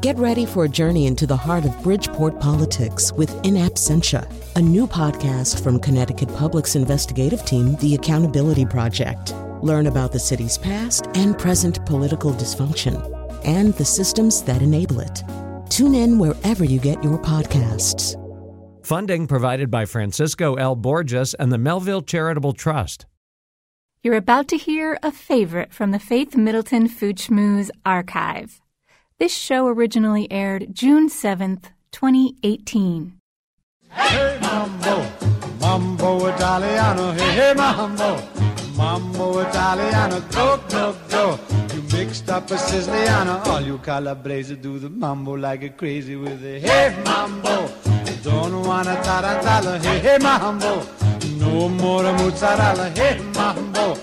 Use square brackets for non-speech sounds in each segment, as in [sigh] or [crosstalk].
Get ready for a journey into the heart of Bridgeport politics with In Absentia, a new podcast from Connecticut Public's investigative team, The Accountability Project. Learn about the city's past and present political dysfunction and the systems that enable it. Tune in wherever you get your podcasts. Funding provided by Francisco L. Borges and the Melville Charitable Trust. You're about to hear a favorite from the Faith Middleton Food Schmooze archive. This show originally aired June 7th, 2018. Hey mambo, mambo Italiano, hey hey mambo, mambo Italiano, go go go. You mixed up a Siciliano, all you Calabrese do the mambo like a crazy with a hey mambo. Don't wanna tarantella, hey hey mambo. No more mozzarella, hey mambo.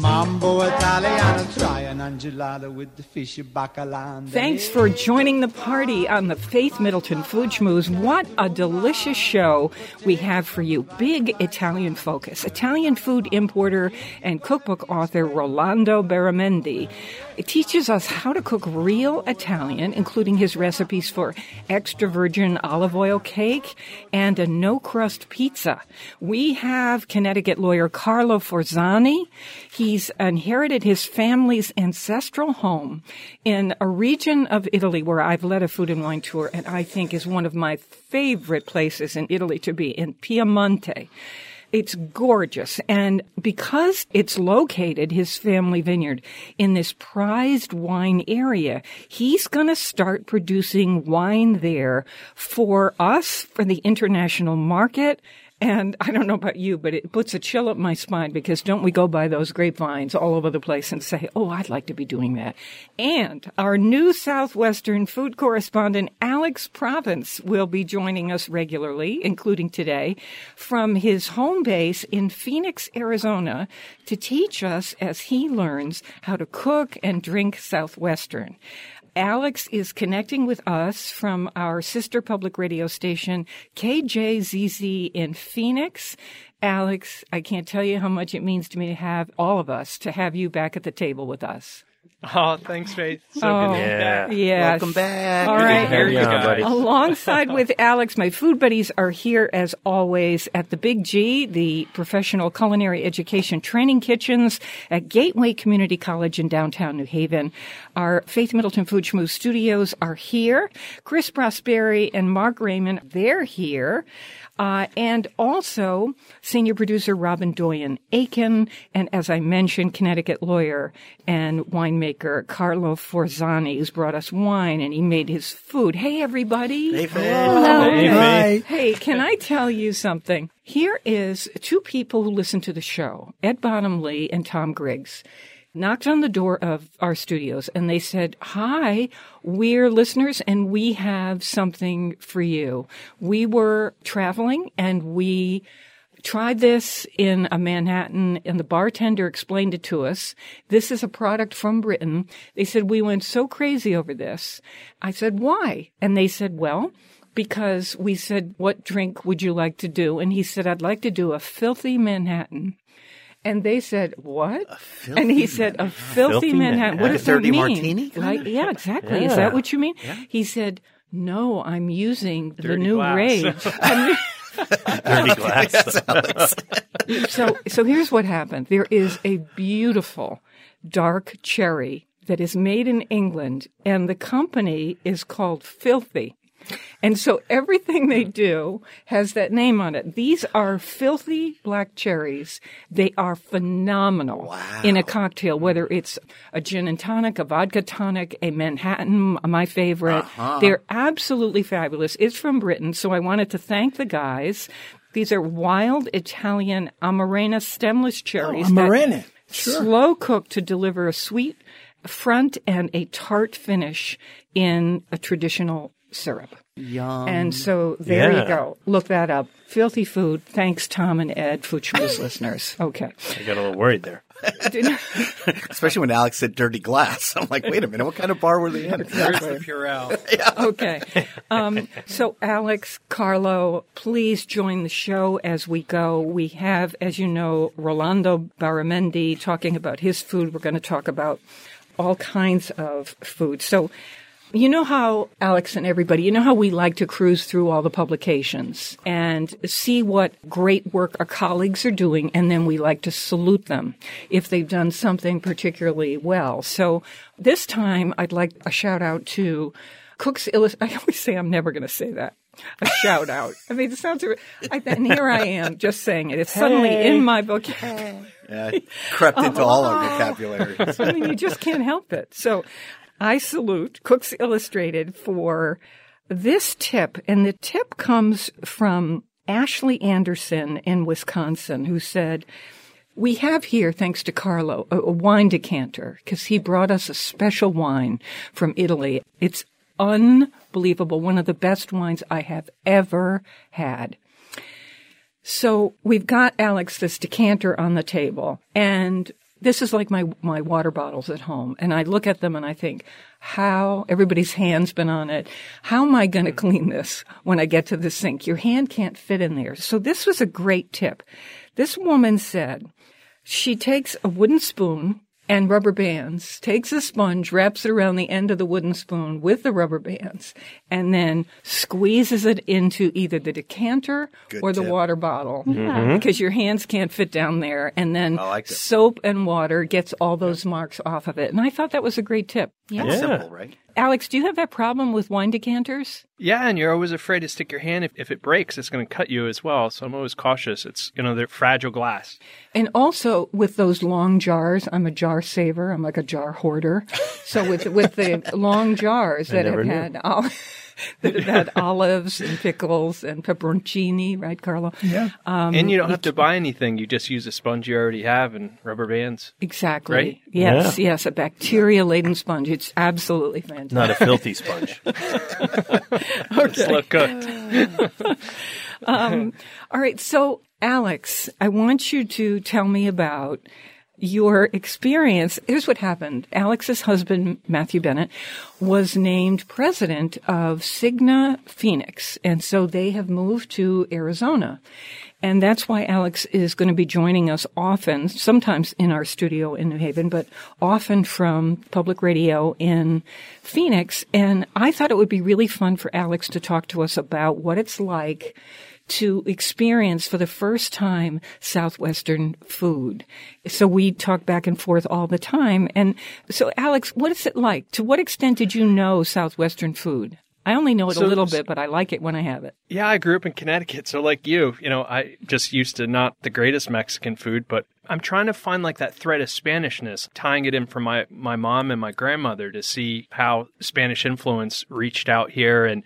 Mambo Italiano, try an enchilada with the fish bacala. Thanks for joining the party on the Faith Middleton Food Schmooze. What a delicious show we have for you. Big Italian focus. Italian food importer and cookbook author Rolando Beramendi teaches us how to cook real Italian, including his recipes for extra virgin olive oil cake and a no crust pizza. We have Connecticut lawyer Carlo Forzani. He's inherited his family's ancestral home in a region of Italy where I've led a food and wine tour and I think is one of my favorite places in Italy to be in Piemonte. It's gorgeous. And because it's located, his family vineyard, in this prized wine area, he's going to start producing wine there for us, for the international market, and I don't know about you, but it puts a chill up my spine because don't we go by those grapevines all over the place and say, oh, I'd like to be doing that. And our new Southwestern food correspondent, Alex Province, will be joining us regularly, including today, from his home base in Phoenix, Arizona, to teach us as he learns how to cook and drink Southwestern. Alex is connecting with us from our sister public radio station, KJZZ in Phoenix. Alex, I can't tell you how much it means to me to have all of us, to have you back at the table with us. Oh, thanks, Faith. So Oh, good to oh, be back. Yes. Welcome back. All right. Here to right. hear you Yeah, guys. Alongside with [laughs] Alex, my food buddies are here as always at the Big G, the professional culinary education training kitchens at Gateway Community College in downtown New Haven. Our Faith Middleton Food Schmooze studios are here. Chris Prosperi and Mark Raymond, they're here. Uh, and also senior producer Robin Doyen Aiken, and as I mentioned, Connecticut lawyer and winemaker Carlo Forzani, who's brought us wine and he made his food. Hey, everybody. Hey, Faith. Hey, Faith. Hey, can I tell you something? Here is two people who listen to the show, Ed Bottomley and Tom Griggs. Knocked on the door of our studios and they said, Hi, we're listeners and we have something for you. We were traveling and we tried this in a Manhattan and the bartender explained it to us. This is a product from Britain. They said, we went so crazy over this. I said, why? And they said, well, because we said, what drink would you like to do? And he said, I'd like to do a filthy Manhattan. And they said, "What?" and he said, "A filthy, Filthy Manhattan. What Manhattan. does a dirty that mean? martini, Like, yeah, exactly. Is that what you mean? He said, "No, I'm using the new glass. rage." I'm- [laughs] Dirty [laughs] glass. so, so here's what happened. There is a beautiful dark cherry that is made in England, and the company is called Filthy. And so everything they do has that name on it. These are filthy black cherries. They are phenomenal in a cocktail, whether it's a gin and tonic, a vodka tonic, a Manhattan, my favorite. Uh-huh. They're absolutely fabulous. It's from Britain, so I wanted to thank the guys. These are wild Italian Amarena stemless oh, cherries. that Amarena, sure. Slow cooked to deliver a sweet front and a tart finish in a traditional syrup. Yum. And so there Yeah. you go. Look that up. Filthy food. Thanks, Tom and Ed, Food Schmooze [laughs] listeners. Okay. I got a little worried there. [laughs] Especially when Alex said dirty glass. I'm like, wait a minute, what kind of bar were they in? Where's the Purell? [laughs] Okay. Um, so, Alex, Carlo, please join the show as we go. We have, as you know, Rolando Beramendi talking about his food. We're going to talk about all kinds of food. So, You know how, Alex and everybody, you know how we like to cruise through all the publications and see what great work our colleagues are doing, and then we like to salute them if they've done something particularly well. So this time, I'd like a shout out to Cook's Illust. I always say I'm never going to say that. A shout out. I mean, it sounds. I, and here I am, just saying it. It's suddenly in my vocabulary. Yeah, crept into all our vocabularies. [laughs] I mean, you just can't help it. So I salute Cooks Illustrated for this tip. And the tip comes from Ashley Anderson in Wisconsin, who said, we have here, thanks to Carlo, a, a wine decanter because he brought us a special wine from Italy. It's unbelievable. One of the best wines I have ever had. So we've got Alex this decanter on the table and this is like my, my water bottles at home. And I look at them and I think, how everybody's hand's been on it. How am I going to hmm. clean this when I get to the sink? Your hand can't fit in there. So this was a great tip. This woman said she takes a wooden spoon and rubber bands, takes a sponge, wraps it around the end of the wooden spoon with the rubber bands, and then squeezes it into either the decanter Good or the tip. water bottle mm-hmm. because your hands can't fit down there. And then like soap and water gets all those marks off of it. And I thought that was a great tip. That's simple, right? Alex, do you have that problem with wine decanters? Yeah, and you're always afraid to stick your hand. If, if it breaks, it's going to cut you as well. So I'm always cautious. It's, you know, they're fragile glass. And also with those long jars, I'm a jar saver. I'm like a jar hoarder. So with with the [laughs] long jars that have had ol- [laughs] that have had olives and pickles and pepperoncini, right, Carlo? Yeah. Um, and you don't have to buy anything. You just use a sponge you already have and rubber bands. exactly. Right? Yes, yes, a bacteria laden sponge. It's absolutely fantastic. Not a filthy sponge. [laughs] [laughs] Slow cooked. Um, all right. So, Alex, I want you to tell me about your experience. Here's what happened. Alex's husband, Matthew Bennett, was named president of Cigna Phoenix. And so they have moved to Arizona. And that's why Alex is going to be joining us often, sometimes in our studio in New Haven, but often from public radio in Phoenix. And I thought it would be really fun for Alex to talk to us about what it's like to experience for the first time Southwestern food. So we talk back and forth all the time. And so, Alex, what is it like? To what extent did you know Southwestern food? I only know it So- a little bit, but I like it when I have it. Yeah, I grew up in Connecticut, so like you, you know, I just used to not the greatest Mexican food, but I'm trying to find like that thread of Spanishness, tying it in from my my mom and my grandmother to see how Spanish influence reached out here and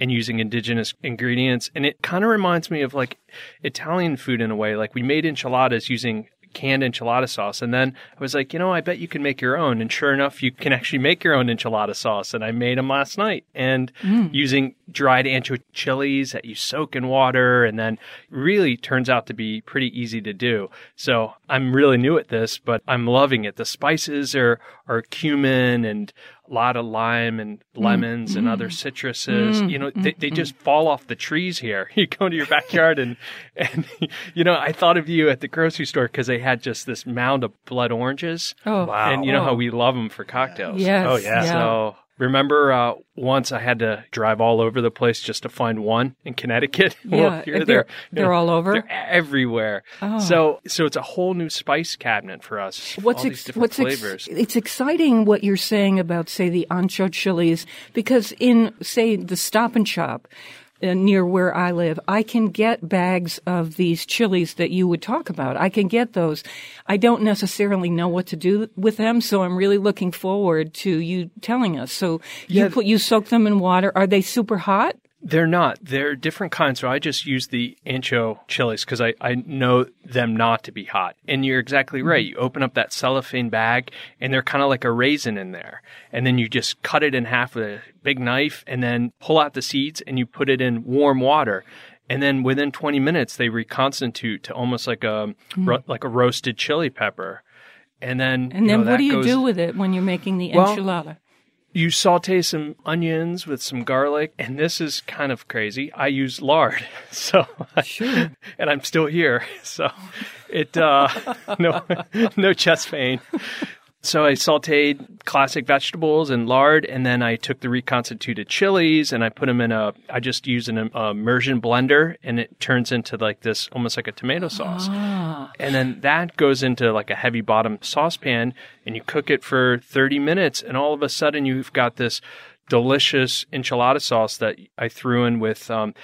and using indigenous ingredients. And it kind of reminds me of like Italian food in a way. Like we made enchiladas using canned enchilada sauce. And then I was like, you know, I bet you can make your own. And sure enough, you can actually make your own enchilada sauce. And I made them last night and mm. using dried ancho chilies that you soak in water and then really turns out to be pretty easy to do. So I'm really new at this, but I'm loving it. The spices are, are cumin and a lot of lime and mm, lemons and mm. other citruses. Mm, you know, they, they just fall off the trees here. [laughs] You go to your backyard and, [laughs] and, you know, I thought of you at the grocery store because they had just this mound of blood oranges. Oh, Wow. And you know Oh. how we love them for cocktails. Yes. Oh, yeah. So remember uh, once I had to drive all over the place just to find one in Connecticut. [laughs] Yeah, well, here they're- they're they're all over? They're everywhere. Oh. So so it's a whole new spice cabinet for us. What's ex- these different what's ex- flavors. it's exciting what you're saying about say the ancho chilies because in say the Stop and Shop uh, near where I live, I can get bags of these chilies that you would talk about. I can get those. I don't necessarily know what to do with them, so I'm really looking forward to you telling us. So you Yeah. put you soak them in water. Are they super hot? They're not. They're different kinds. So I just use the ancho chilies because I, I know them not to be hot. And you're exactly right. Mm-hmm. You open up that cellophane bag and they're kind of like a raisin in there. And then you just cut it in half with a big knife and then pull out the seeds and you put it in warm water. And then within 20 minutes, they reconstitute to almost like a, hmm. ro- like a roasted chili pepper. And then, And then know, what do you goes- do with it when you're making the Well, enchilada? You saute some onions with some garlic, and this is kind of crazy. I use lard, [laughs] so Sure. [laughs] and I'm still here, [laughs] so it uh, no no chest pain. So I sauteed classic vegetables and lard, and then I took the reconstituted chilies and I put them in a. I just use an immersion blender, and it turns into like this, almost like a tomato sauce. And then that goes into like a heavy bottom saucepan, and you cook it for thirty minutes, and all of a sudden you've got this delicious enchilada sauce that I threw in with. Um,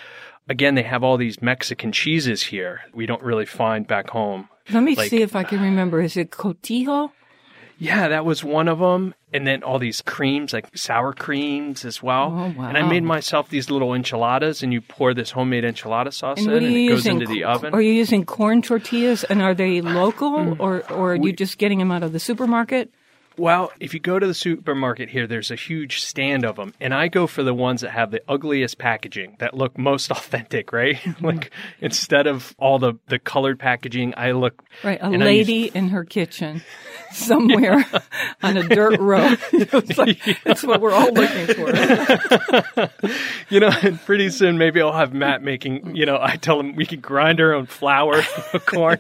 again, they have all these Mexican cheeses here. We don't really find back home. Let me Like- see if I can remember. Is it cotija? Yeah, that was one of them. And then all these creams, like sour creams as well. Oh, wow. And I made myself these little enchiladas, and you pour this homemade enchilada sauce And in, and it goes into the oven. Are you using corn tortillas? And are they local, mm-hmm. or or are you just getting them out of the supermarket? Well, if you go to the supermarket here, there's a huge stand of them, and I go for the ones that have the ugliest packaging that look most [laughs] authentic, right? [laughs] Mm-hmm. like instead of all the the colored packaging, I look Right, a and I use- lady in her kitchen [laughs] somewhere on a dirt road. It's like, That's what we're all looking for. you know, and pretty soon maybe I'll have Matt making. You know, I tell him we can grind our own flour, corn.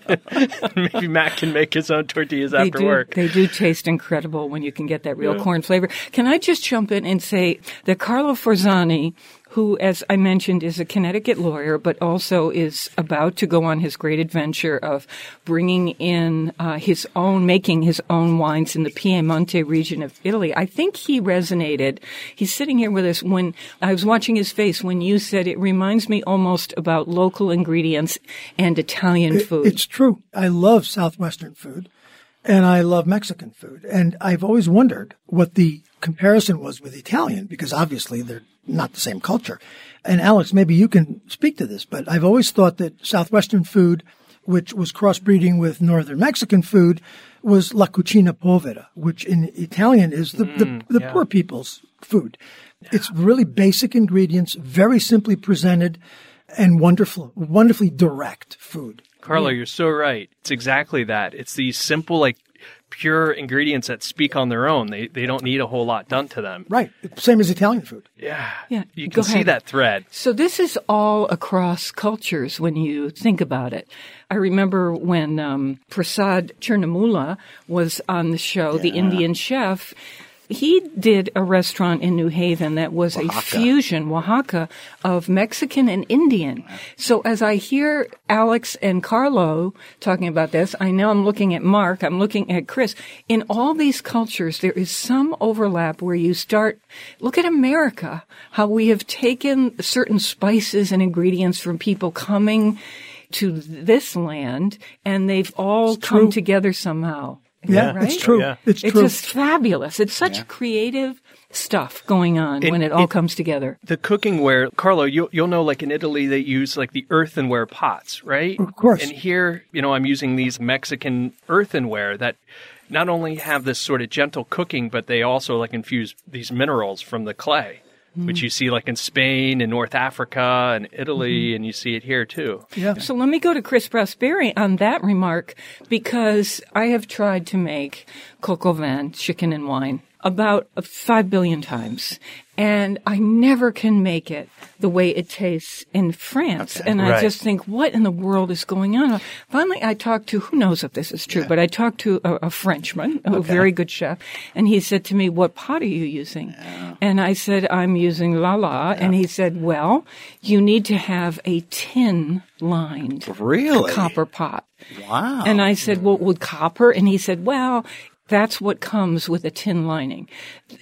maybe Matt can make his own tortillas They after do, work. they do taste incredible when you can get that real corn flavor. Can I just jump in and say that Carlo Forzani, who, as I mentioned, is a Connecticut lawyer, but also is about to go on his great adventure of bringing in uh, his own, making his own wines in the Piemonte region of Italy. I think he resonated. He's sitting here with us when I was watching his face when you said it reminds me almost about local ingredients and Italian food. It's true. I love Southwestern food and I love Mexican food. And I've always wondered what the comparison was with Italian because obviously they're not the same culture. And Alex, maybe you can speak to this, but I've always thought that Southwestern food, which was crossbreeding with Northern Mexican food, was la cucina povera, which in Italian is the, the, mm, the poor people's food. It's really basic ingredients, very simply presented and wonderful, wonderfully direct food. Carlo, you're so right. It's exactly that. It's these simple, like pure ingredients that speak on their own. They they don't need a whole lot done to them. Right. Same as Italian food. Yeah. Yeah, You go can see ahead. that thread. So this is all across cultures when you think about it. I remember when um, Prasad Chirnomula was on the show, the Indian chef. He did a restaurant in New Haven that was a fusion, Oaxaca, of Mexican and Indian. So as I hear Alex and Carlo talking about this, I know I'm looking at Mark, I'm looking at Chris. In all these cultures, there is some overlap where you start, look at America, how we have taken certain spices and ingredients from people coming to this land and they've all come together somehow. Yeah, right? it's true. Yeah. It's It's just fabulous. It's such creative stuff going on And when it all it- comes together. The cooking ware, Carlo, you'll, you'll know like in Italy they use like the earthenware pots, right? Of course. And here, you know, I'm using these Mexican earthenware that not only have this sort of gentle cooking, but they also like infuse these minerals from the clay, which hmm. you see like in Spain and North Africa and Italy, mm-hmm. and you see it here too. yeah. So let me go to Chris Prosperi on that remark because I have tried to make coq au vin, chicken and wine, about five billion times. And I never can make it the way it tastes in France. And I Right. just think, what in the world is going on? Finally, I talked to, who knows if this is true, but I talked to a, a Frenchman, a very good chef, and he said to me, what pot are you using? And I said, I'm using La La. And he said, well, you need to have a tin lined Really? copper pot. Wow. And I said, well, with copper? And he said, well, that's what comes with a tin lining.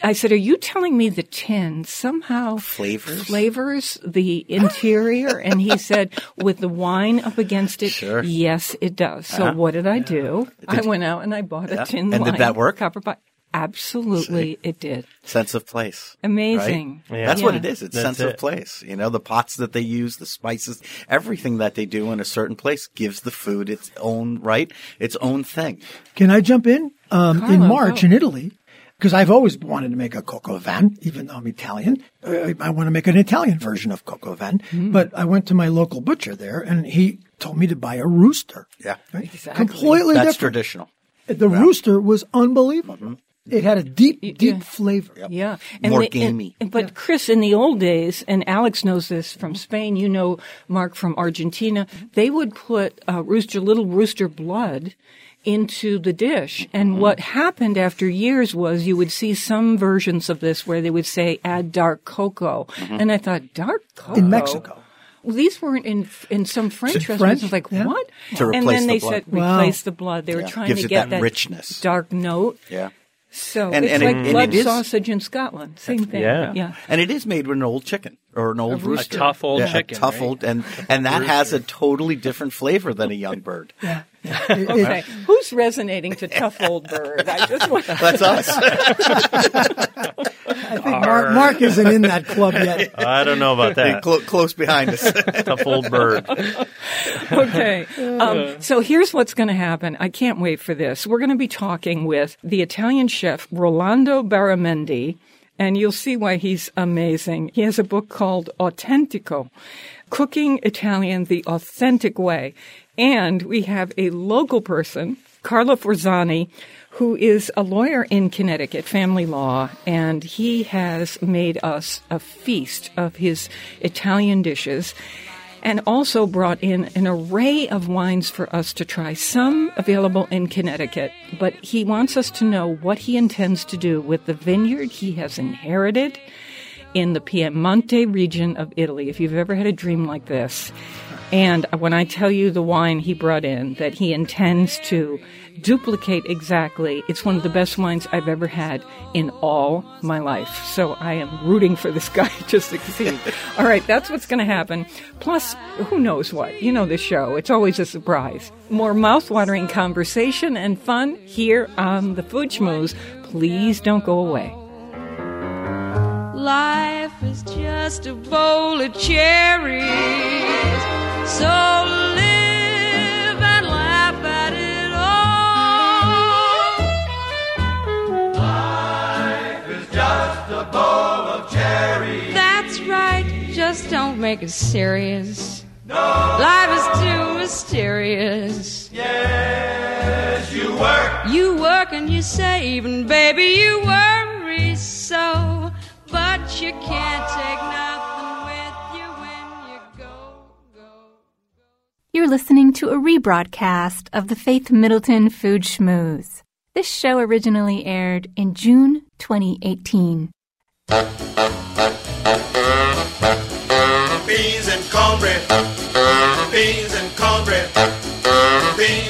I said, are you telling me the tin somehow Flavors? flavors the interior? and he [laughs] said, with the wine up against it, Sure. yes, it does. So uh-huh. what did I do? I went out and I bought a tin And did that work? copper pot. Absolutely, it did. sense of place. Amazing. Right? That's what it is. It's That's sense it. of place. You know, the pots that they use, the spices, everything that they do in a certain place gives the food its own right, its own thing. Can I jump in? Um, in March go. in Italy, because I've always wanted to make a coq au vin, even though I'm Italian. Uh, I want to make an Italian version of coq au vin. Mm-hmm. But I went to my local butcher there and he told me to buy a rooster. Yeah. Right? Exactly. Completely That's different. traditional. The rooster was unbelievable. It had a deep, deep yeah. flavor. Yeah, More they- gamey. and- but Chris, in the old days, and Alex knows this from Spain. You know, Mark from Argentina. They would put uh, rooster, little rooster blood into the dish. And what happened after years was you would see some versions of this where they would say add dark cocoa. And I thought, dark cocoa? In Mexico. Well, these weren't in in some French French? restaurants. I was like, Yeah. what? To and replace then the they blood. said Wow. replace the blood. They were Yeah. trying Gives to it get that richness. dark note. Yeah. So And- it's and like and blood it is- sausage in Scotland. Same thing. Yeah. yeah. And it is made with an old chicken or an old A rooster. A tough old Yeah, a chicken, tough right? old, and and that has a totally different flavor than a young bird. Yeah. [laughs] yeah. It- it- Okay, who's resonating to tough old bird? I just want That's us. [laughs] I think Mark, Mark isn't in that club yet. I don't know about that. Clo- close behind us. [laughs] Tough old bird. okay. Um, so here's what's going to happen. I can't wait for this. We're going to be talking with the Italian chef Rolando Beramendi, and you'll see why he's amazing. He has a book called Autentico, Cooking Italian the Authentic Way. And we have a local person, Carlo Forzani, who is a lawyer in Connecticut, family law, and he has made us a feast of his Italian dishes and also brought in an array of wines for us to try, some available in Connecticut. But he wants us to know what he intends to do with the vineyard he has inherited in the Piemonte region of Italy. If you've ever had a dream like this, and when I tell you the wine he brought in that he intends to duplicate exactly, it's one of the best wines I've ever had in all my life. So I am rooting for this [laughs] guy to succeed. all right, that's what's going to happen. Plus, who knows what? You know the show. It's always a surprise. More mouth-watering conversation and fun here on the Food Schmooze. Please don't go away. Life is just a bowl of cherries. So live and laugh at it all. Life is just a bowl of cherries. That's right, just don't make it serious. No. Life is too mysterious. Yes, you work. You work and you save, and baby, you. But you can't take nothing with you when you go, go. You're listening to a rebroadcast of the Faith Middleton Food Schmooze. This show originally aired in June 2018. Beans and cornbread. Beans and cornbread. Beans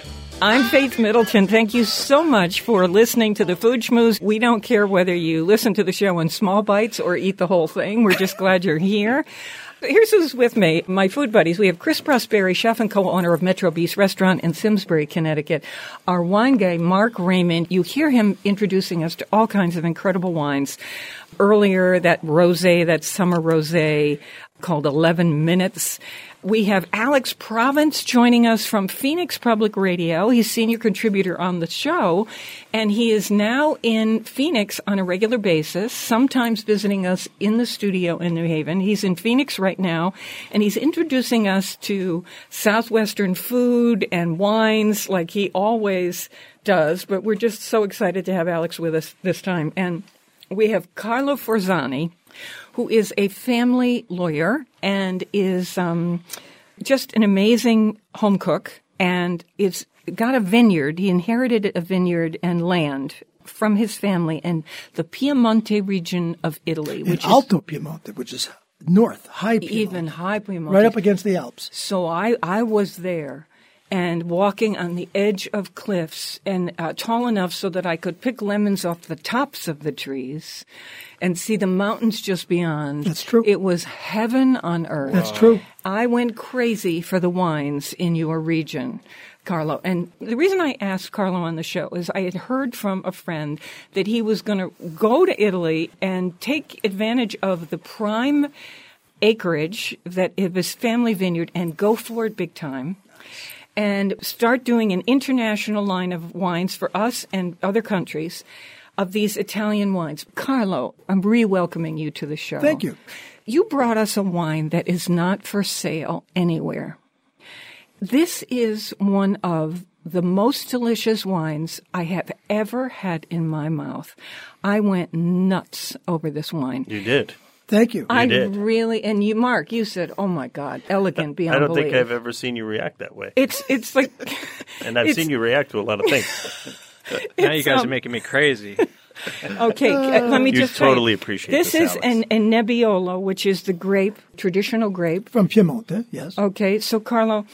I'm Faith Middleton. Thank you so much for listening to the Food Schmooze. We don't care whether you listen to the show in small bites or eat the whole thing. We're just glad you're here. Here's who's with me, my food buddies. We have Chris Prosperi, chef and co-owner of Metro Bis Restaurant in Simsbury, Connecticut. Our wine guy, Mark Raymond. You hear him introducing us to all kinds of incredible wines. Earlier, that rosé, that summer rosé called 11 Minutes. We have Alex Province joining us from Phoenix Public Radio. He's senior contributor on the show, and he is now in Phoenix on a regular basis, sometimes visiting us in the studio in New Haven. He's in Phoenix right now, and he's introducing us to Southwestern food and wines like he always does. But we're just so excited to have Alex with us this time. And we have Carlo Forzani, who is a family lawyer and is um, just an amazing home cook and is got a vineyard. He inherited a vineyard and land from his family in the Piemonte region of Italy, In which Alto Piemonte, which is north, high Piemonte, even high Piemonte. right up against the Alps. So I, I was there and walking on the edge of cliffs and uh, tall enough so that I could pick lemons off the tops of the trees and see the mountains just beyond. That's true. It was heaven on earth. That's true. I went crazy for the wines in your region. Carlo. And the reason I asked Carlo on the show is I had heard from a friend that he was going to go to Italy and take advantage of the prime acreage that of his family vineyard and go for it big time and start doing an international line of wines for us and other countries. of these Italian wines. Carlo, I'm re-welcoming you to the show. Thank you. You brought us a wine that is not for sale anywhere. This is one of the most delicious wines I have ever had in my mouth. I went nuts over this wine. You did. Thank you. I did. really, and you, Mark, you said, "Oh my God, elegant beyond I don't belief." think I've ever seen you react that way. It's it's like, [laughs] And I've seen you react to a lot of things. [laughs] Now you guys um, are making me crazy. [laughs] Okay, uh, let me You just tell totally appreciate this. this, is Alex. an, a Nebbiolo, which is the grape, traditional grape. From Piemonte, yes. Okay, so Carlo,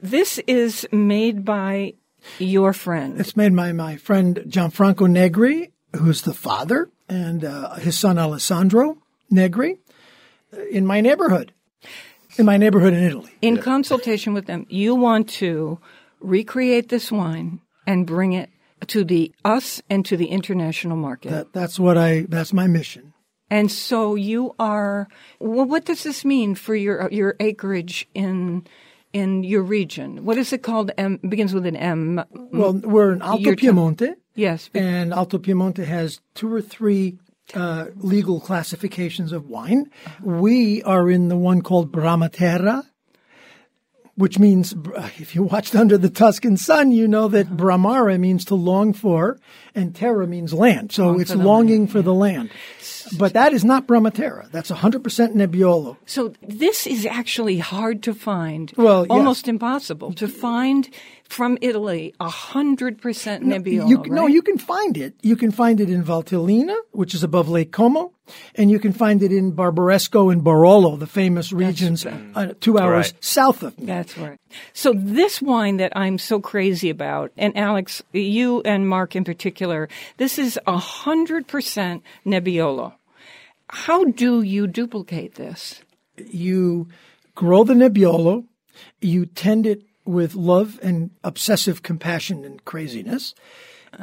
this is made by your friend. It's made by my friend Gianfranco Negri, who's the father, and uh, his son Alessandro Negri, uh, in my neighborhood, in my neighborhood in Italy. In consultation with them, you want to recreate this wine and bring it to the us and to the international market. That, that's what I. That's my mission. And so you are. Well, what does this mean for your your acreage in in your region? What is it called? M begins with an M. Well, we're in Alto Your town. Piemonte, Yes. be- and Alto Piemonte has two or three uh, legal classifications of wine. We are in the one called Bramaterra, which means, if you watched Under the Tuscan Sun, you know that Bramare means to long for, and terra means land. So it's for longing for the land. But that is not Bramaterra. That's 100% Nebbiolo. So this is actually hard to find. Well, yes. almost impossible to find from Italy hundred percent Nebbiolo. You, No, you can find it. You can find it in Valtellina, which is above Lake Como, and you can find it in Barbaresco and Barolo, the famous regions uh, two hours Right. south of me. That's right. So this wine that I'm so crazy about, and Alex, you and Mark in particular, this is hundred percent Nebbiolo. How do you duplicate this? You grow the Nebbiolo, you tend it with love and obsessive compassion and craziness.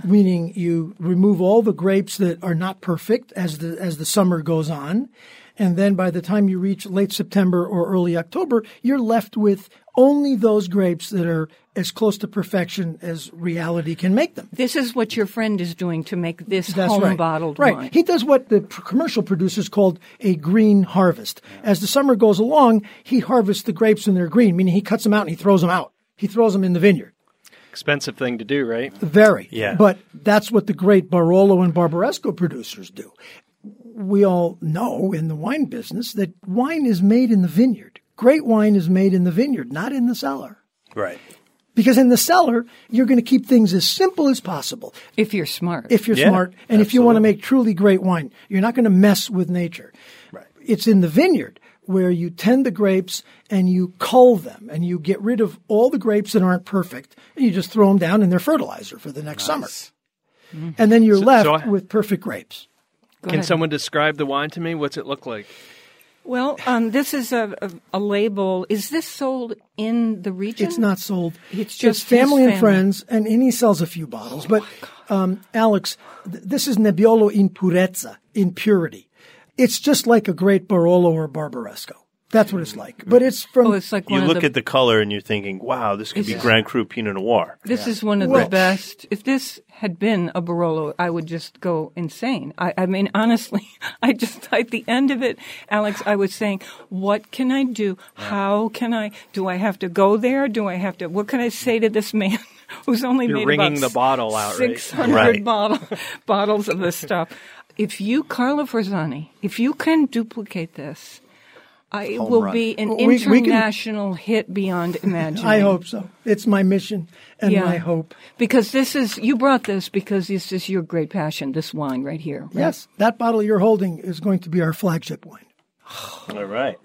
Meaning you remove all the grapes that are not perfect as the as the summer goes on, and then by the time you reach late September or early October, you're left with only those grapes that are as close to perfection as reality can make them. This is what your friend is doing to make this That's home right. bottled right. wine. He does what the pr- commercial producers called a green harvest. As the summer goes along, he harvests the grapes when they're green, meaning he cuts them out and he throws them out. He throws them in the vineyard. Expensive thing to do, right? Very. Yeah. But that's what the great Barolo and Barbaresco producers do. We all know in the wine business that wine is made in the vineyard. Great wine is made in the vineyard, not in the cellar. Right. Because in the cellar, you're going to keep things as simple as possible. if you're smart. if you're Yeah, smart and if you want to make truly great wine. You're not going to mess with nature. Right. It's in the vineyard where you tend the grapes and you cull them and you get rid of all the grapes that aren't perfect and you just throw them down in their fertilizer for the next summer. And then you're left so I- with perfect grapes. Go Can ahead. someone describe the wine to me? What's it look like? Well, um, this is a, a, a label. Is this sold in the region? It's not sold. It's just his family and friends, and, and he sells a few bottles. But um, Alex, th- this is Nebbiolo in purezza, in purity. It's just like a great Barolo or Barbaresco. That's what it's like. But it's from Oh, it's like You look the. at the color and you're thinking, wow, this could be It's- Grand Cru Pinot Noir. this is one of Well- the best. If this had been a Barolo, I would just go insane. I, I mean, honestly, [laughs] I just at the end of it, Alex, I was saying, what can I do? How can I? Do I have to go there? Do I have to? What can I say to this man [laughs] who's only You're made wringing about the bottle out, six hundred Right. bottle [laughs] bottles of this stuff? If you, Carlo Forzani, if you can duplicate this. I, it will run. be an We- we can- international hit beyond [laughs] imagining. I hope so. It's my mission and Yeah. my hope. Because this is, you brought this because this is your great passion, this wine right here. right? Yes, that bottle you're holding is going to be our flagship wine. [sighs] All right.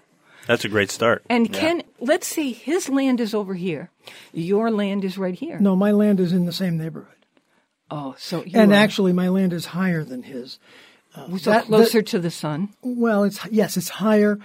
That's a great start. And Ken, let's see, his land is over here. Your land is right here. No, my land is in the same neighborhood. Oh, so you And are actually, my land is higher than his. Uh, so that- closer to the sun. Well, it's yes, it's higher.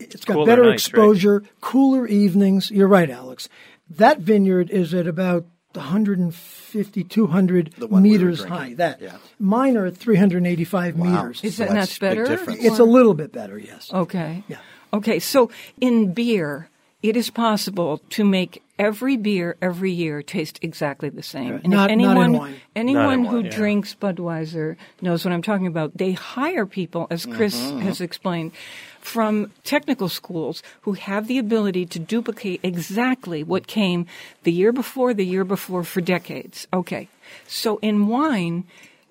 It's got Cooler better nights, right? exposure, cooler evenings. You're right, Alex. That vineyard is at about 150, 200 The one we meters high. That Yeah. mine are at 385 meters. Is So that that's not better? difference. It's a little bit better, yes. Okay. Yeah. Okay, so in beer, it is possible to make every beer every year taste exactly the same. And Not- if not in anyone, wine. anyone in who wine, yeah. drinks Budweiser knows what I'm talking about. They hire people, as Chris Mm-hmm. has explained, from technical schools who have the ability to duplicate exactly what came the year before, the year before for decades. Okay. So in wine,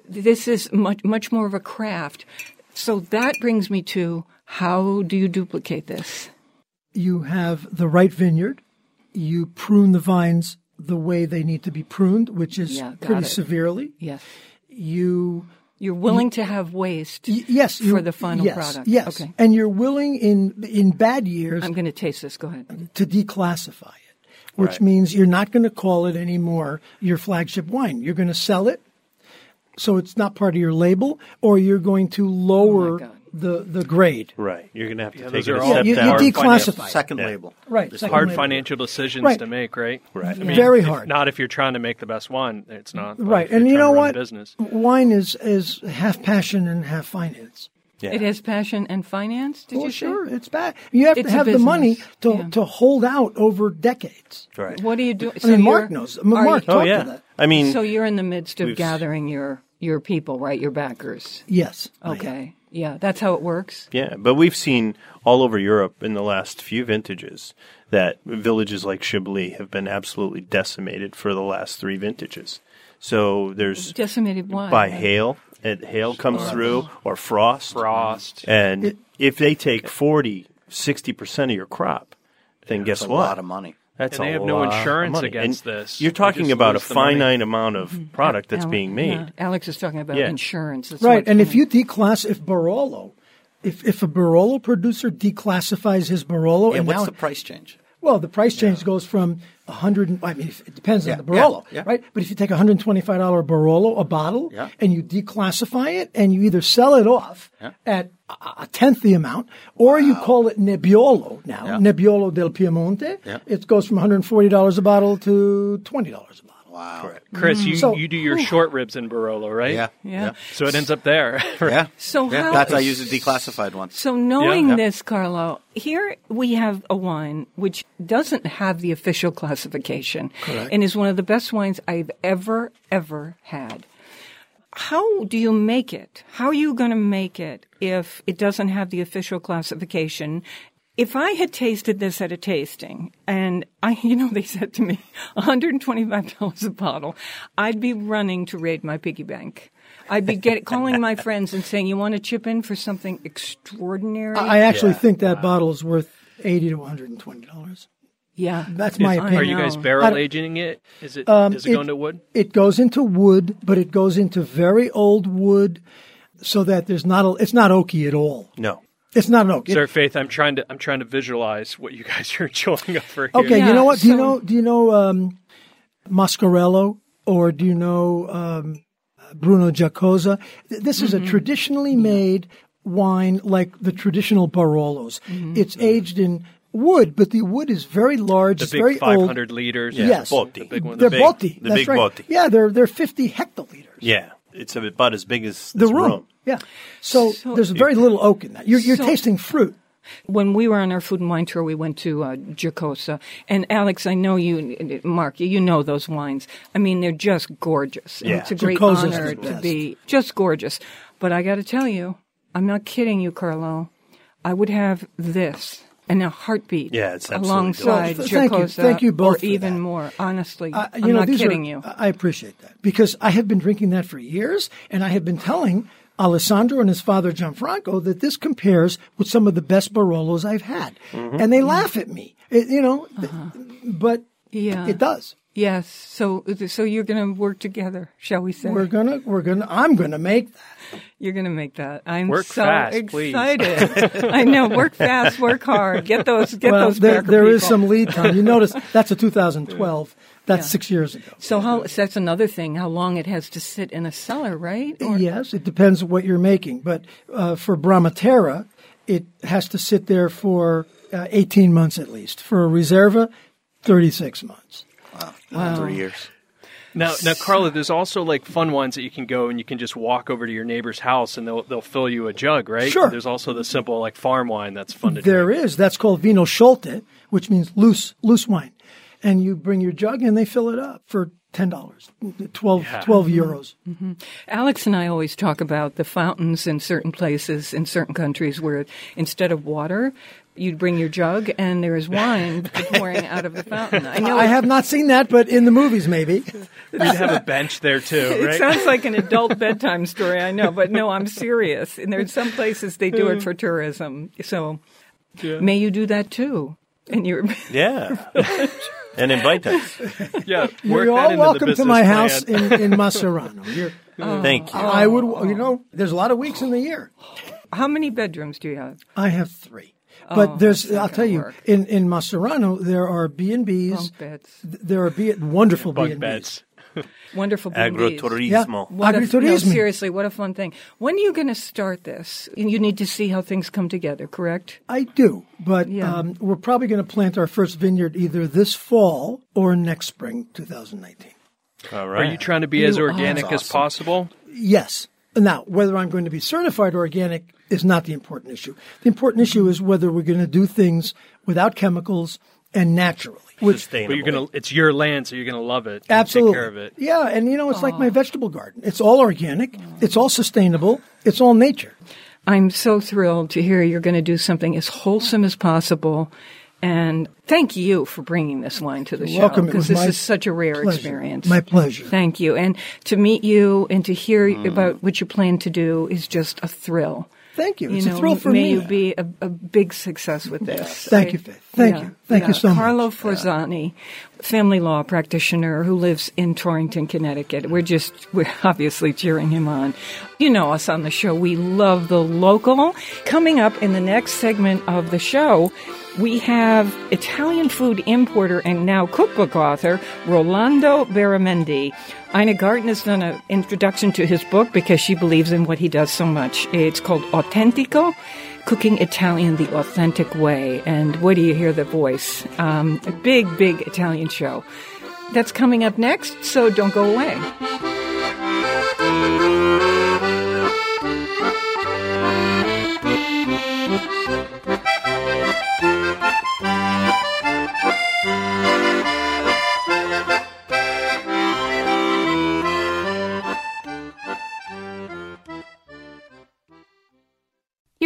this is much, much more of a craft. So that brings me to how do you duplicate this? You have the right vineyard. You prune the vines the way they need to be pruned, which is Yeah, pretty it. severely. Yes. You You're willing to have waste y- yes for the final yes, product. Yes, Okay. and you're willing in in bad years I'm going to taste this. Go ahead. to declassify it, which Right. means you're not going to call it anymore your flagship wine. You're going to sell it, so it's not part of your label, or you're going to lower Oh God. The the grade. Right. You're going to have to Yeah, take it are a all step you- you down. declassify. Second Yeah. label. Right, This second Hard label. financial decisions Right. to make, right? Right. I mean, Very if hard. Not if you're trying to make the best wine. It's not. Right, and you know what? Business. Wine is is half passion and half finance. Yeah. It has passion and finance. Did well, you say? sure, it's bad. You have It's to have the money to Yeah. to hold out over decades. Right. What do you do? I mean, Mark knows. I mean, are Mark you- Oh, talked yeah. to that. I mean, so you're in the midst of gathering your your people, right? Your backers. Yes. I am. Okay. Yeah, that's how it works. Yeah, but we've seen all over Europe in the last few vintages that villages like Chablis have been absolutely decimated for the last three vintages. So there's Decimated why? by hail, and hail comes through, or frost. Frost. And if they take 40, 60% of your crop, then guess That's a what? lot of money. That's And they a have no lot of insurance against And this. You're talking about a lose the money. finite amount of mm-hmm. product that's Ale- being made. yeah, Alex is talking about Yeah. insurance. That's Right, what- and if you declass, if Barolo, if if a Barolo producer declassifies his Barolo, Yeah, and what's now the price change? Well, the price change goes from a hundred. I mean, it depends Yeah, on the Barolo, yeah, yeah. right? But if you take a hundred twenty-five dollar Barolo, a bottle, Yeah. and you declassify it, and you either sell it off Yeah. at a- tenth the amount, or you call it Nebbiolo now, Yeah. Nebbiolo del Piemonte. Yeah. It goes from one hundred forty dollars a bottle to twenty dollars a bottle. Wow. Chris, you, So- you do your short ribs in Barolo, right? Yeah. Yeah. So it ends up there. [laughs] Yeah. So yeah. how- That's I use a declassified one. So knowing Yeah. this, Carlo, here we have a wine which doesn't have the official classification and is one of the best wines I've ever, ever had. How do you make it? How are you going to make it if it doesn't have the official classification? If I had tasted this at a tasting and I, [laughs] you know, they said to me, $125 a bottle, I'd be running to raid my piggy bank. I'd be get, calling my friends and saying, you want to chip in for something extraordinary? I actually think that bottle is worth eighty to one hundred and twenty dollars. yeah. That's my I opinion. Are you guys barrel aging it? Is it Um, does it, go into wood? It goes into wood, but it goes into very old wood, so that there's not a. It's not oaky at all. No. It's not an oak. It- Sir Faith, I'm trying to I'm trying to visualize what you guys are [laughs] enjoying over here. okay, Yeah, you know what? Do you know? Do you know um, Mascarello or do you know um, Bruno Giacosa? This is a Mm-hmm. traditionally made wine, like the traditional Barolos. Mm-hmm. It's aged in wood, but the wood is very large. The it's big very 500 old. liters. Yes, botti. The big one. They're big- botti. the That's big right. botti. Yeah, they're they're 50 hectoliters. Yeah. It's about as big as the this room. Yeah. So, So- there's very little oak in that. You're, you're So- tasting fruit. When we were on our food and wine tour, we went to uh, Giacosa. And Alex, I know you, Mark, you know those wines. I mean, they're just gorgeous. And Yeah. it's a great Giacosa's honor to be just gorgeous. But I got to tell you, I'm not kidding you, Carlo. I would have this and a heartbeat Yeah, it's absolutely alongside delicious. Well, thank you. Thank you both or for even that. more. Honestly, Uh, I'm know, not kidding are, you. I appreciate that because I have been drinking that for years, and I have been telling Alessandro and his father Gianfranco that this compares with some of the best Barolos I've had, mm-hmm. and they laugh at me. It- you know, th- uh-huh. but Yeah. it does. Yes. So, so you're going to work together, shall we say? We're gonna, we're gonna, I'm gonna make that. You're going to make that. I'm Work so fast, excited. [laughs] I know. Work fast, work hard. Get those. Get well, those. there, there is some lead time. You notice that's a [laughs] 2012. That's Yeah. six years ago. So how? So that's another thing. How long it has to sit in a cellar, right? Or- Yes, it depends what you're making. But uh, for Bramaterra, it has to sit there for uh, 18 months at least. For a Reserva, 36 months. Wow. Three years. Now, now, Carla, there's also like fun wines that you can go and you can just walk over to your neighbor's house and they'll they'll fill you a jug, right? Sure. There's also the simple like farm wine that's fun to There drink. is. That's called vino sciolto, which means loose loose wine. And you bring your jug and they fill it up for ten dollars, 12, 12 mm-hmm. euros. Mm-hmm. Alex and I always talk about the fountains in certain places in certain countries where instead of water, you'd bring your jug and there is wine [laughs] pouring out of the fountain. I know I have not seen that, but in the movies, maybe. [laughs] We'd have a bench there too, It sounds like an adult [laughs] bedtime story, I know, but no, I'm serious. And there's some places they do it mm. for tourism. So may you do that too. And you're Yeah. And invite us. [laughs] yeah, work You're that all into the welcome to my plan. house in, in [laughs] Masserano. You're, [laughs] Thank you. I would, you know, there's a lot of weeks in the year. how many bedrooms do you have? I have three. But Oh, there's, I'll tell you, work. in, in Masserano, there are B&Bs. Beds. There are B, wonderful B&Bs. beds. [laughs] Wonderful B&Bs. Agroturismo. What a, no, Agriturismo. seriously, what a fun thing. When are you going to start this? You need to see how things come together, correct? I do, but Yeah. um, we're probably going to plant our first vineyard either this fall or next spring, 2019. All Are you trying to be as You are. organic as possible? Yes. Now, whether I'm going to be certified organic is not the important issue. The important issue is whether we're going to do things without chemicals and naturally. Which Sustainable. But you're gonna it's your land, so you're gonna love it. and absolutely, Take care of it. yeah, and you know, it's like my vegetable garden. It's all organic. It's all sustainable. It's all nature. I'm so thrilled to hear you're going to do something as wholesome as possible. And thank you for bringing this wine to the show welcome. It because this is such a rare pleasure. experience. My pleasure. Thank you. And to meet you and to hear mm. about what you plan to do is just a thrill. Thank you. You It's know, a thrill for may me. you be a, a big success with this. Thank I- you, Faith. Thank you. Thank you so much. Carlo Forzani, family law practitioner who lives in Torrington, Connecticut. We're just, we're obviously cheering him on. You know us on the show. We love the local. Coming up in the next segment of the show, we have Italian food importer and now cookbook author Rolando Beramendi. Ina Garten has done an introduction to his book because she believes in what he does so much. It's called Autentico Cooking Italian the Authentic Way. And where do you hear the voice? Um, a big, big Italian show. That's coming up next, so don't go away.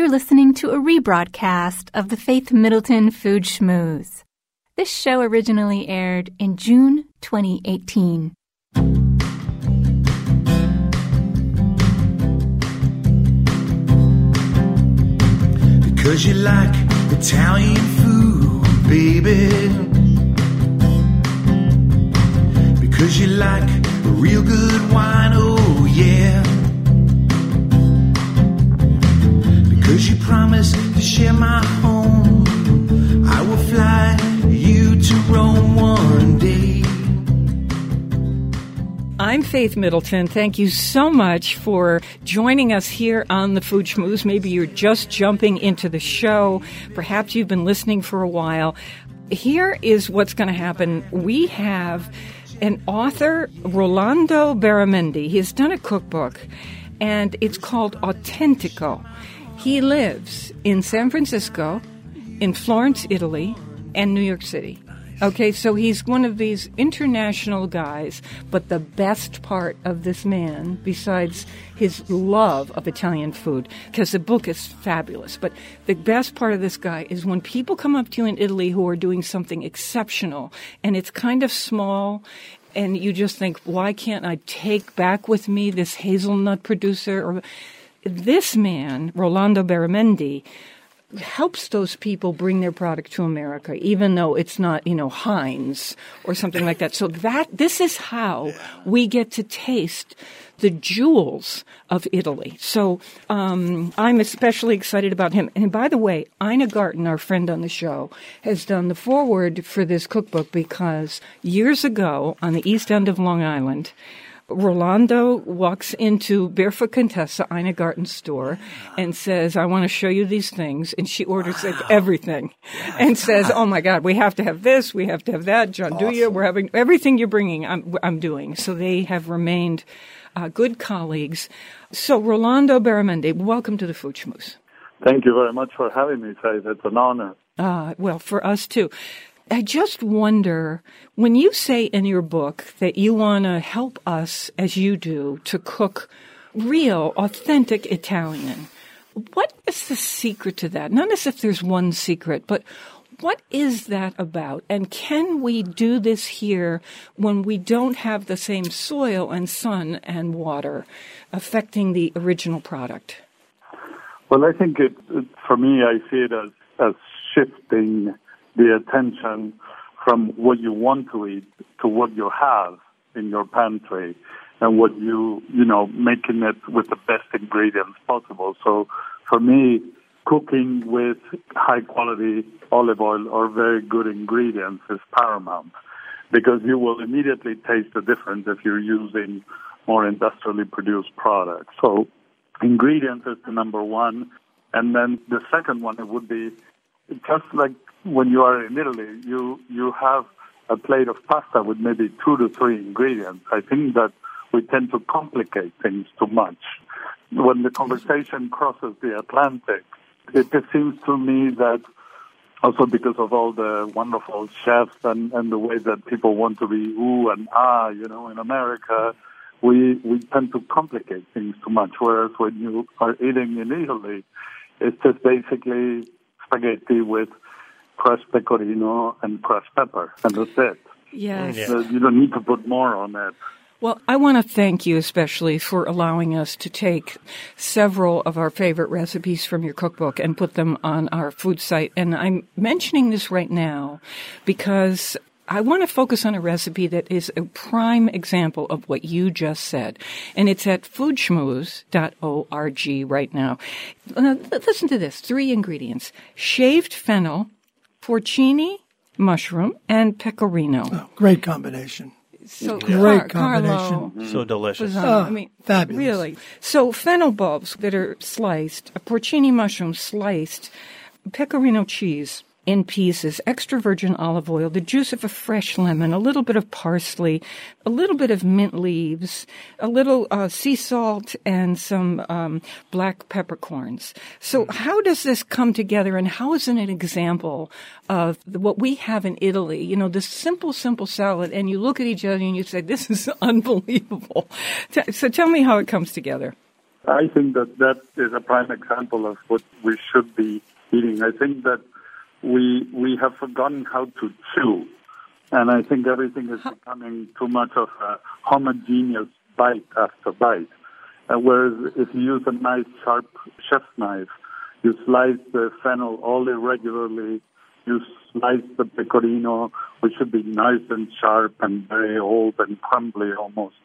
You're listening to a rebroadcast of the Faith Middleton Food Schmooze. This show originally aired in June 2018. Because you like Italian food, baby. Because you like real good wine, oh yeah. You to share my home. I will fly you to Rome one day. I'm Faith Middleton. Thank you so much for joining us here on the Food Schmooze. Maybe you're just jumping into the show. Perhaps you've been listening for a while. Here is what's going to happen. We have an author, Rolando Beramendi. He has done a cookbook, and it's called Autentico. He lives in San Francisco, in Florence, Italy, and New York City. Okay, so he's one of these international guys, but the best part of this man, besides his love of Italian food, because the book is fabulous, but the best part of this guy is when people come up to you in Italy who are doing something exceptional, and it's kind of small, and you just think, why can't I take back with me this hazelnut producer? Or this man, Rolando Beramendi, helps those people bring their product to America, even though it's not, you know, Heinz or something like that. So that, this is how we get to taste the jewels of Italy. So, um, I'm especially excited about him. And by the way, Ina Garten, our friend on the show, has done the foreword for this cookbook because years ago on the east end of Long Island, Rolando walks into Barefoot Contessa, Ina Garten's store, and says, I want to show you these things. And she orders like everything and says, Oh my God, we have to have this, we have to have that. John Duya, we're having everything you're bringing, I'm, I'm doing. So they have remained uh, good colleagues. So, Rolando Beramendi, welcome to the Food Schmooze. Thank you very much for having me, Faith. It's an honor. Uh, well, for us too. I just wonder when you say in your book that you want to help us, as you do, to cook real, authentic Italian. What is the secret to that? Not as if there's one secret, but what is that about? And can we do this here when we don't have the same soil and sun and water affecting the original product? Well, I think it, for me, I see it as, as shifting the attention from what you want to eat to what you have in your pantry and what you, you know, making it with the best ingredients possible. So for me, cooking with high quality olive oil or very good ingredients is paramount because you will immediately taste the difference if you're using more industrially produced products. So ingredients is the number one. And then the second one, it would be just like when you are in Italy, you, you have a plate of pasta with maybe two to three ingredients. I think that we tend to complicate things too much. When the conversation crosses the Atlantic, it seems to me that also because of all the wonderful chefs and, and the way that people want to be ooh and ah, you know, in America, we we tend to complicate things too much. Whereas when you are eating in Italy, it's just basically spaghetti with crushed pecorino and crushed pepper, and that's it. Yes. Mm, so you don't need to put more on that. Well, I want to thank you especially for allowing us to take several of our favorite recipes from your cookbook and put them on our food site. And I'm mentioning this right now because I want to focus on a recipe that is a prime example of what you just said. And it's at foodschmooze.org right now. now. Listen to this. Three ingredients. Shaved fennel, porcini, mushroom, and pecorino. Oh, great combination. So great Car- combination. Carlo So delicious. Oh, I mean, fabulous. Really. So fennel bulbs that are sliced, a porcini mushroom sliced, pecorino cheese in pieces, extra virgin olive oil, the juice of a fresh lemon, a little bit of parsley, a little bit of mint leaves, a little uh, sea salt, and some um, black peppercorns. So how does this come together, and how is it an example of what we have in Italy? You know, this simple, simple salad, and you look at each other and you say, "This is [laughs] unbelievable." So tell me how it comes together. I think that that is a prime example of what we should be eating. I think that we we have forgotten how to chew, and I think everything is becoming too much of a homogeneous bite after bite. Uh, whereas if you use a nice sharp chef's knife, you slice the fennel all irregularly. You slice the pecorino, which should be nice and sharp and very old and crumbly almost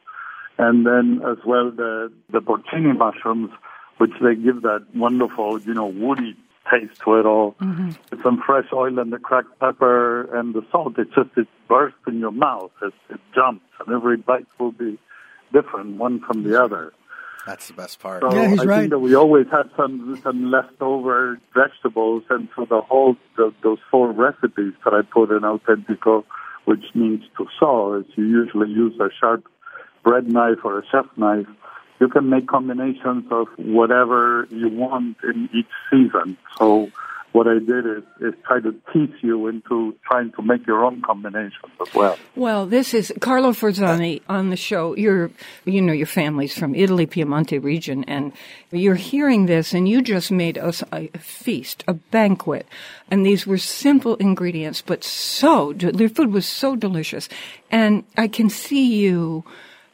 and then as well the the porcini mushrooms, which they give that wonderful, you know, woody taste to it all. Mm-hmm. With some fresh oil and the cracked pepper and the salt, it just it bursts in your mouth. It, it jumps, and every bite will be different, one from the other. That's the best part. So Yeah, he's I right. think that we always had some some leftover vegetables, and so the whole the, those four recipes that I put in Autentico, which means to saw, is you usually use a sharp bread knife or a chef knife. You can make combinations of whatever you want in each season. So what I did is, is try to teach you into trying to make your own combinations as well. Well, this is Carlo Forzani on the show. You're, you know, your family's from Italy, Piemonte region, and you're hearing this, and you just made us a feast, a banquet, and these were simple ingredients, but so their food was so delicious, and I can see you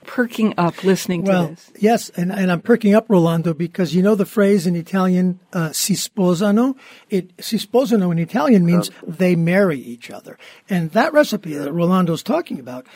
perking up listening to Well, this. yes, and, and I'm perking up, Rolando, because you know the phrase in Italian, uh, si sposano? It, si sposano in Italian means they marry each other. And that recipe that Rolando's talking about,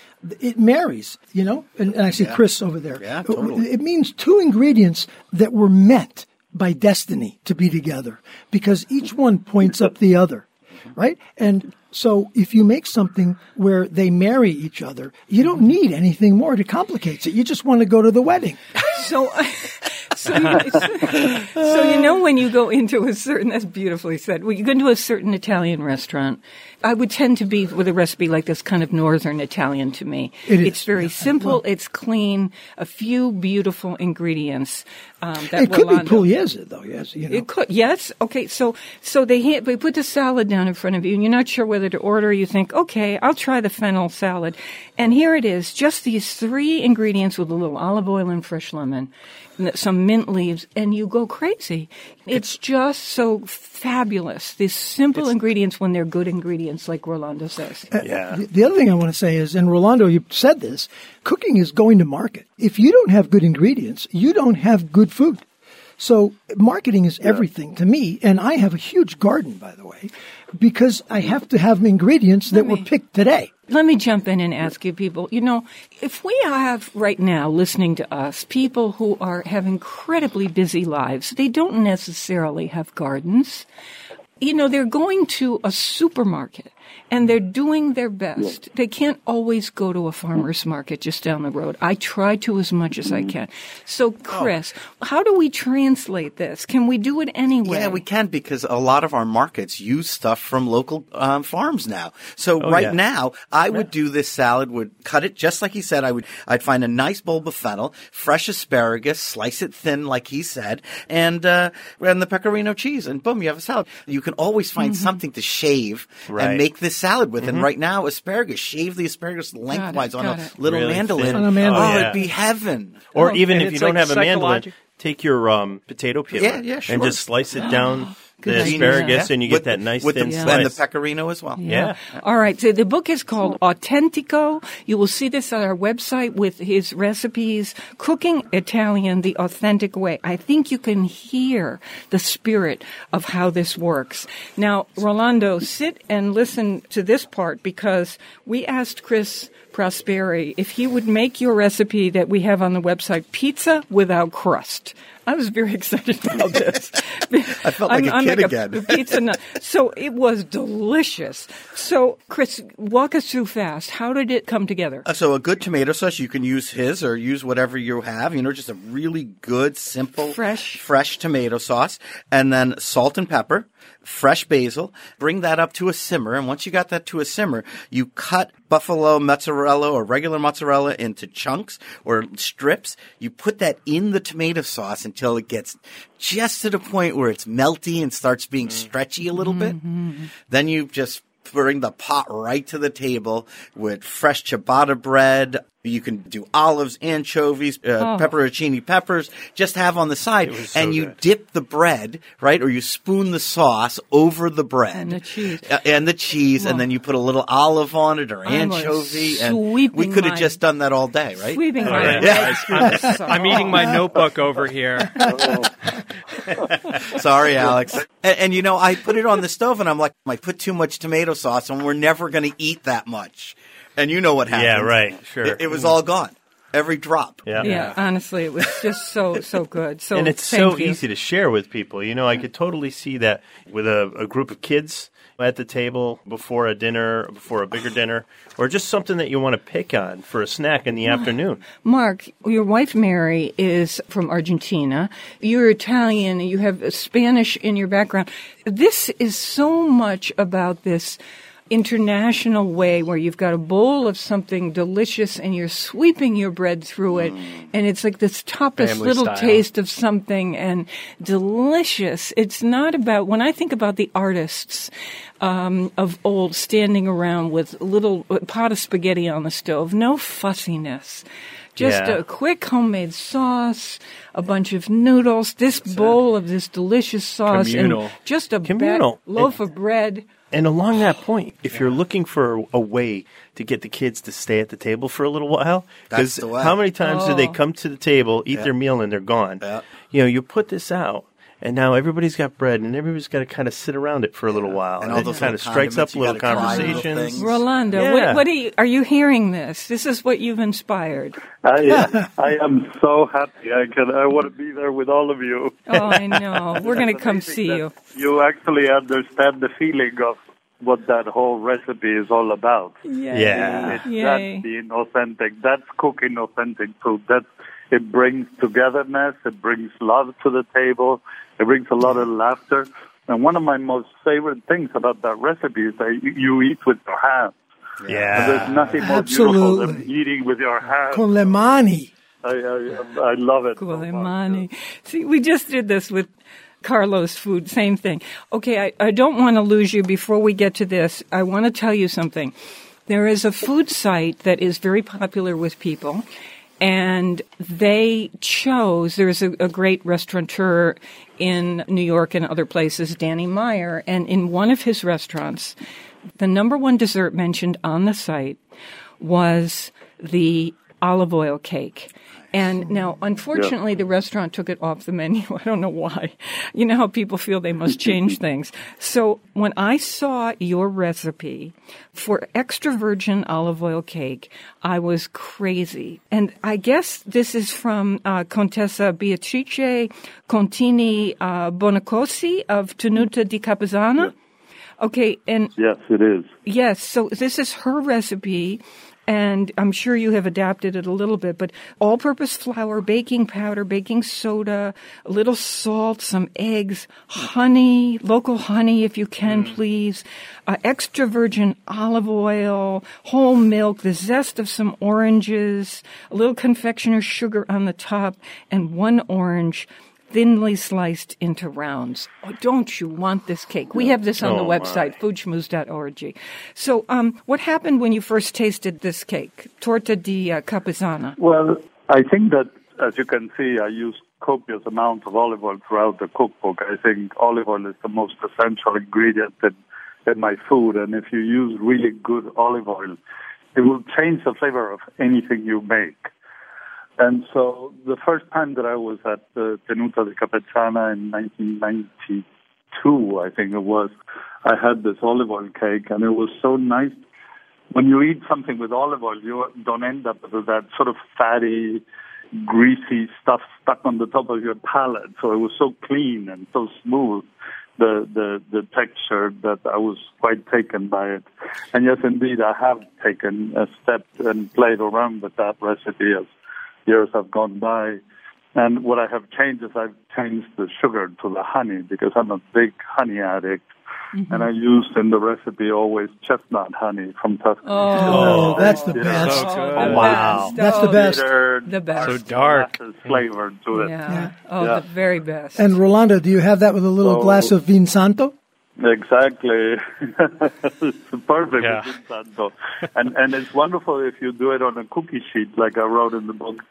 it marries, you know? And, and I see Yeah. Chris over there. Yeah, totally. It means two ingredients that were meant by destiny to be together because each one points up the other, right? And So if you make something where they marry each other, you don't need anything more to complicate it. You just want to go to the wedding. [laughs] So, [laughs] [laughs] so, you, so you know when you go into a certain that's beautifully said. When you go into a certain Italian restaurant, I would tend to be with a recipe like this, kind of northern Italian to me. It is, It's very simple. it's clean. A few beautiful ingredients. Um, that it could be Rolando- pugliese, though. Yes, you know. It could, yes. Okay, so so they ha- they put the salad down in front of you, and you're not sure whether to order. You think, okay, I'll try the fennel salad, and here it is, just these three ingredients with a little olive oil and fresh lemon, some mint leaves, and you go crazy. It's just so fabulous. These simple ingredients when they're good ingredients, like Rolando says. Uh, The, the other thing I want to say is, and Rolando, you said this, cooking is going to market. If you don't have good ingredients, you don't have good food. So marketing is everything to me, and I have a huge garden, by the way, because I have to have ingredients that were picked today. Let me jump in and ask you people, you know, if we have right now listening to us people who are have incredibly busy lives, they don't necessarily have gardens. You know, they're going to a supermarket and they're doing their best. They can't always go to a farmer's market just down the road. I try to as much as I can. So, Chris, how do we translate this? Can we do it anyway? Yeah, we can because a lot of our markets use stuff from local um, farms now. So Oh, right yeah. now, I would do this salad. Would cut it just like he said. I would. I'd find a nice bulb of fennel, fresh asparagus, slice it thin like he said, and uh, and the pecorino cheese, and boom, you have a salad. You can always find something to shave Right. and make this salad with. And Mhm. right now, asparagus. Shave the asparagus lengthwise on a little Really mandolin. On a mandolin. Oh, Oh, it'd be heaven. Or Oh, even if you it's don't like have a mandolin, take your um, potato peeler Yeah, yeah, sure. and just slice it down [gasps] [gasps] the Good asparagus, idea. and you With get that nice with thin the, slice. and the pecorino as well. Yeah. All right. So the book is called Autentico. You will see this on our website with his recipes, cooking Italian the authentic way. I think you can hear the spirit of how this works. Now, Rolando, sit and listen to this part because we asked Chris Prosperi if he would make your recipe that we have on the website, pizza without crust. I was very [laughs] excited about this. I felt like a kid again. [laughs] pizza nut. So it was delicious. So, Chris, walk us through fast. How did it come together? Uh, So a good tomato sauce, you can use his or use whatever you have. You know, just a really good, simple, Fresh. fresh tomato sauce, and then salt and pepper, fresh basil. Bring that up to a simmer, and once you got that to a simmer, you cut buffalo mozzarella or regular mozzarella into chunks or strips. You put that in the tomato sauce until it gets just to the point where it's melty and starts being mm-hmm. stretchy a little bit. Mm-hmm. Then you just bring the pot right to the table with fresh ciabatta bread. You can do olives, anchovies, uh, Oh. pepperoncini peppers. Just have on the side, so and you good. dip the bread right, or you spoon the sauce over the bread And the cheese. Uh, and the cheese, and then you put a little olive on it or I was anchovy, and we could have just done that all day, right? Sweeping All my right. legs I'm, [laughs] I'm eating my notebook over here. [laughs] Sorry, Alex. And, and you know, I put it on the stove, and I'm like, I put too much tomato sauce, and we're never going to eat that much. And you know what happened? Yeah, right, sure. It, it was all gone, every drop. Yeah. Yeah, honestly, it was just so so good. So and it's thank so you. easy to share with people. You know, I could totally see that with a, a group of kids at the table before a dinner, before a bigger dinner, or just something that you want to pick on for a snack in the afternoon. Mark, your wife Mary is from Argentina. You're Italian. You have Spanish in your background. This is so much about this international way where you've got a bowl of something delicious and you're sweeping your bread through it and it's like this topless Family little style. taste of something and delicious. It's not about when I think about the artists um, of old standing around with a little pot of spaghetti on the stove, no fussiness. Just Yeah. a quick homemade sauce, a bunch of noodles, this bowl of this delicious sauce, Communal. and just a ba- Communal. loaf of bread. And along that point, if you're looking for a way to get the kids to stay at the table for a little while, because how many times do they Oh. come to the table, eat their meal, and they're gone? Yeah. You know, you put this out, and now everybody's got bread, and everybody's got to kind of sit around it for a little while, And all it those kind of strikes up condiments, you little gotta little Rolando, Yeah. what, what are you? Are you hearing this? This is what you've inspired. I, [laughs] I am so happy. I can. I want to be there with all of you. Oh, I know. We're [laughs] going to come see you. You actually understand the feeling of what that whole recipe is all about. Yay. Yeah. It's Yay. that being authentic. That's cooking authentic food. That it brings togetherness. It brings love to the table. It brings a lot of laughter. And one of my most favorite things about that recipe is that you, you eat with your hands. And Yeah. there's nothing more beautiful than eating with your hands. Con le mani. I, I, I love it. so much. Gualemani. See, we just did this with Carlos food, same thing. Okay, I, I don't want to lose you before we get to this. I want to tell you something. There is a food site that is very popular with people, and they chose, there's a, a great restaurateur in New York and other places, Danny Meyer, and in one of his restaurants, the number one dessert mentioned on the site was the olive oil cake. And now, unfortunately, the restaurant took it off the menu. [laughs] I don't know why. You know how people feel they must change [laughs] things. So when I saw your recipe for extra virgin olive oil cake, I was crazy. And I guess this is from uh, Contessa Beatrice Contini uh, Bonacossi of Tenuta di Capezzana. Okay, and Yes, it is. Yes, so this is her recipe, and I'm sure you have adapted it a little bit, but all purpose flour, baking powder, baking soda, a little salt, some eggs, honey, local honey if you can, please, uh, extra virgin olive oil, whole milk, the zest of some oranges, a little confectioner's sugar on the top, and one orange thinly sliced into rounds. Oh, don't you want this cake? We have this on the Oh, my. website, foodschmooze.org. So, um, what happened when you first tasted this cake, torta di uh, Capezzana? Well, I think that, as you can see, I use copious amounts of olive oil throughout the cookbook. I think olive oil is the most essential ingredient in, in my food, and if you use really good olive oil, it will change the flavor of anything you make. And so the first time that I was at the Tenuta de Capezzana in 1992, I think it was, I had this olive oil cake, and it was so nice. When you eat something with olive oil, you don't end up with that sort of fatty, greasy stuff stuck on the top of your palate. So it was so clean and so smooth, the the the texture that I was quite taken by it. And yes, indeed, I have taken a step and played around with that recipe as years have gone by. And what I have changed is I've changed the sugar to the honey because I'm a big honey addict. Mm-hmm. And I used in the recipe always chestnut honey from Tuscany. Oh, oh that's the You best. So oh, good. the wow. best. That's the Oh, best. bitter, The best. So dark. molasses flavor to it. Yeah. Oh, Yeah. the very best. And Rolando, do you have that with a little So- glass of vin santo? Exactly. it's [laughs] perfect Yeah. Santo. And and it's wonderful if you do it on a cookie sheet like I wrote in the book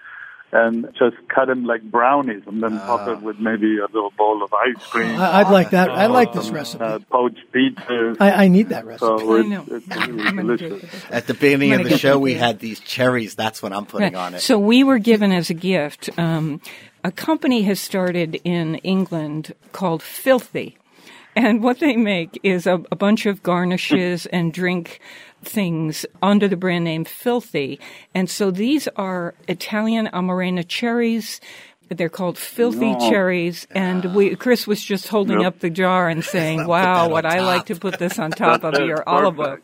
and just cut them like brownies and then top it with maybe a little bowl of ice cream. I, I'd like that. I like this some, recipe. Uh, poached peaches. I, I need that recipe. so I it's, know. it's really delicious. At the beginning of the show, we had these cherries. That's what I'm putting on it. So we were given as a gift. Um, a company has started in England called Filthy, and what they make is a, a bunch of garnishes and drink things under the brand name Filthy. And so these are Italian Amarena cherries. They're called filthy No. cherries, and we [sighs] Chris was just holding Yep. up the jar and [laughs] saying, "Wow, on what I like to put this on top of [laughs] your olive oil."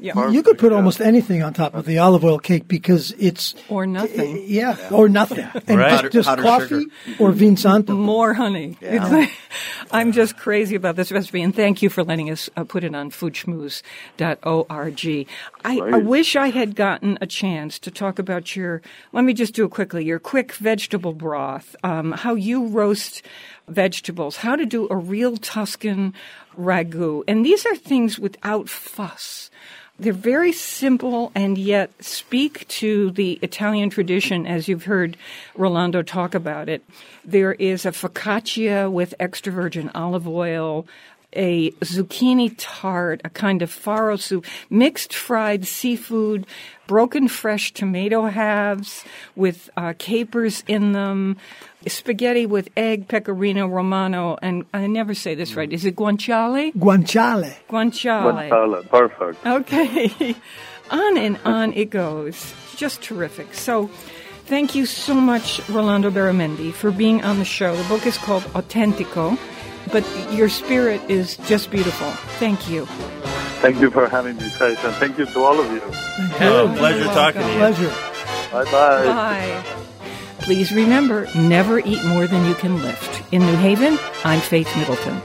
Yeah. you could put almost anything on top of the olive oil cake because it's Or nothing. yeah, or nothing, and Right. just, just Powder- powdered coffee sugar. or vin santo. More honey. It's like, [laughs] I'm just crazy about this recipe, and thank you for letting us uh, put it on foodschmooze.org. I, I wish I had gotten a chance to talk about your, let me just do it quickly, your quick vegetable broth, um, how you roast vegetables, how to do a real Tuscan ragu. And these are things without fuss. They're very simple and yet speak to the Italian tradition as you've heard Rolando talk about it. There is a focaccia with extra virgin olive oil, a zucchini tart, a kind of farro soup, mixed fried seafood, broken fresh tomato halves with uh, capers in them, spaghetti with egg, pecorino romano, and I never say this right. Is it guanciale? Guanciale. Guanciale. Guanciale, perfect. Okay. [laughs] on and on it goes. Just terrific. So, thank you so much, Rolando Beramendi, for being on the show. The book is called Autentico, but your spirit is just beautiful. Thank you. Thank you for having me, Faith, and thank you to all of you. Oh, pleasure talking to you. Pleasure. Bye bye. Bye. Please remember, never eat more than you can lift. In New Haven, I'm Faith Middleton.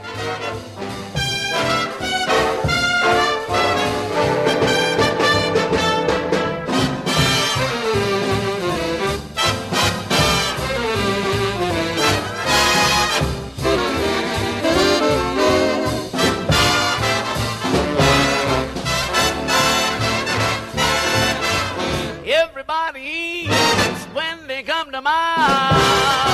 nobody come to mind.